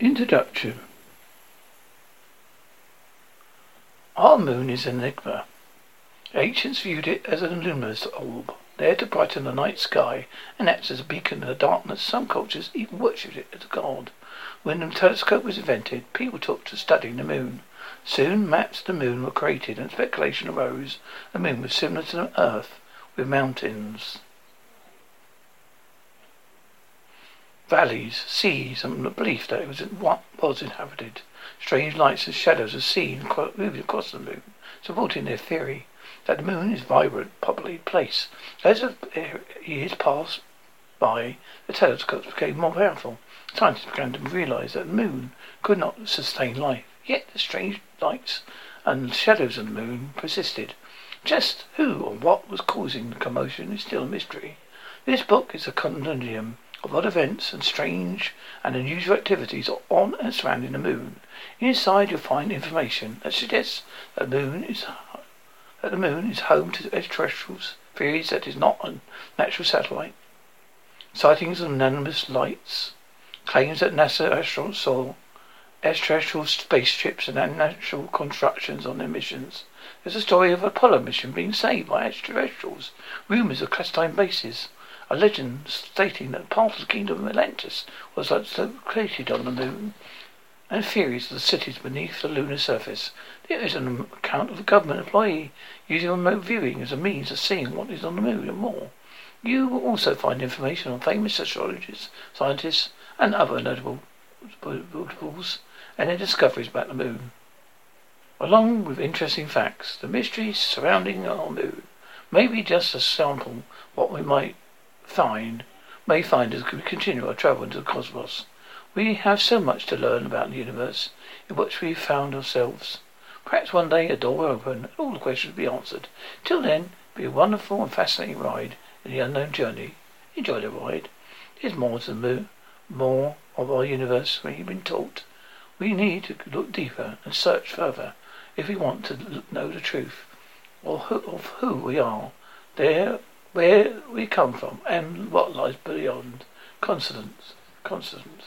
Introduction Our moon is an enigma. Ancients viewed it as a luminous orb, there to brighten the night sky and act as a beacon in the darkness. Some cultures even worshipped it as a god. When the telescope was invented, people took to studying the moon. Soon maps of the moon were created and speculation arose the moon was similar to the earth with mountains. Valleys, seas, and the belief that it was what was inhabited. Strange lights and shadows are seen moving across the moon, supporting their theory that the moon is a vibrant, populated place. As the eh, years passed by, the telescopes became more powerful. Scientists began to realize that the moon could not sustain life. Yet the strange lights and shadows of the moon persisted. Just who or what was causing the commotion is still a mystery. This book is a conundrum of odd events and strange and unusual activities on and surrounding the moon. Inside you'll find information that suggests that the moon is that the moon is home to extraterrestrials, theories that is not a natural satellite, sightings of anonymous lights, claims that NASA astronauts saw extraterrestrial spaceships and unnatural constructions on their missions. There's a story of Apollo mission being saved by extraterrestrials, rumors of clandestine bases, a legend stating that part of the kingdom of Atlantis was located on the moon, and theories of the cities beneath the lunar surface. There is an account of a government employee using remote viewing as a means of seeing what is on the moon and more. You will also find information on famous astrologers, scientists, and other notable notables and their discoveries about the moon. Along with interesting facts, the mysteries surrounding our moon may be just a sample what we might find may find as we continue our travel into the cosmos. We have so much to learn about the universe in which we found ourselves. Perhaps one day a door will open and all the questions will be answered. Till then, be a wonderful and fascinating ride in the unknown journey. Enjoy the ride. There's more to the moon, more of our universe than you've been taught. We need to look deeper and search further if we want to know the truth of who, of who we are. There where we come from and what lies beyond. Consonants. Consonants.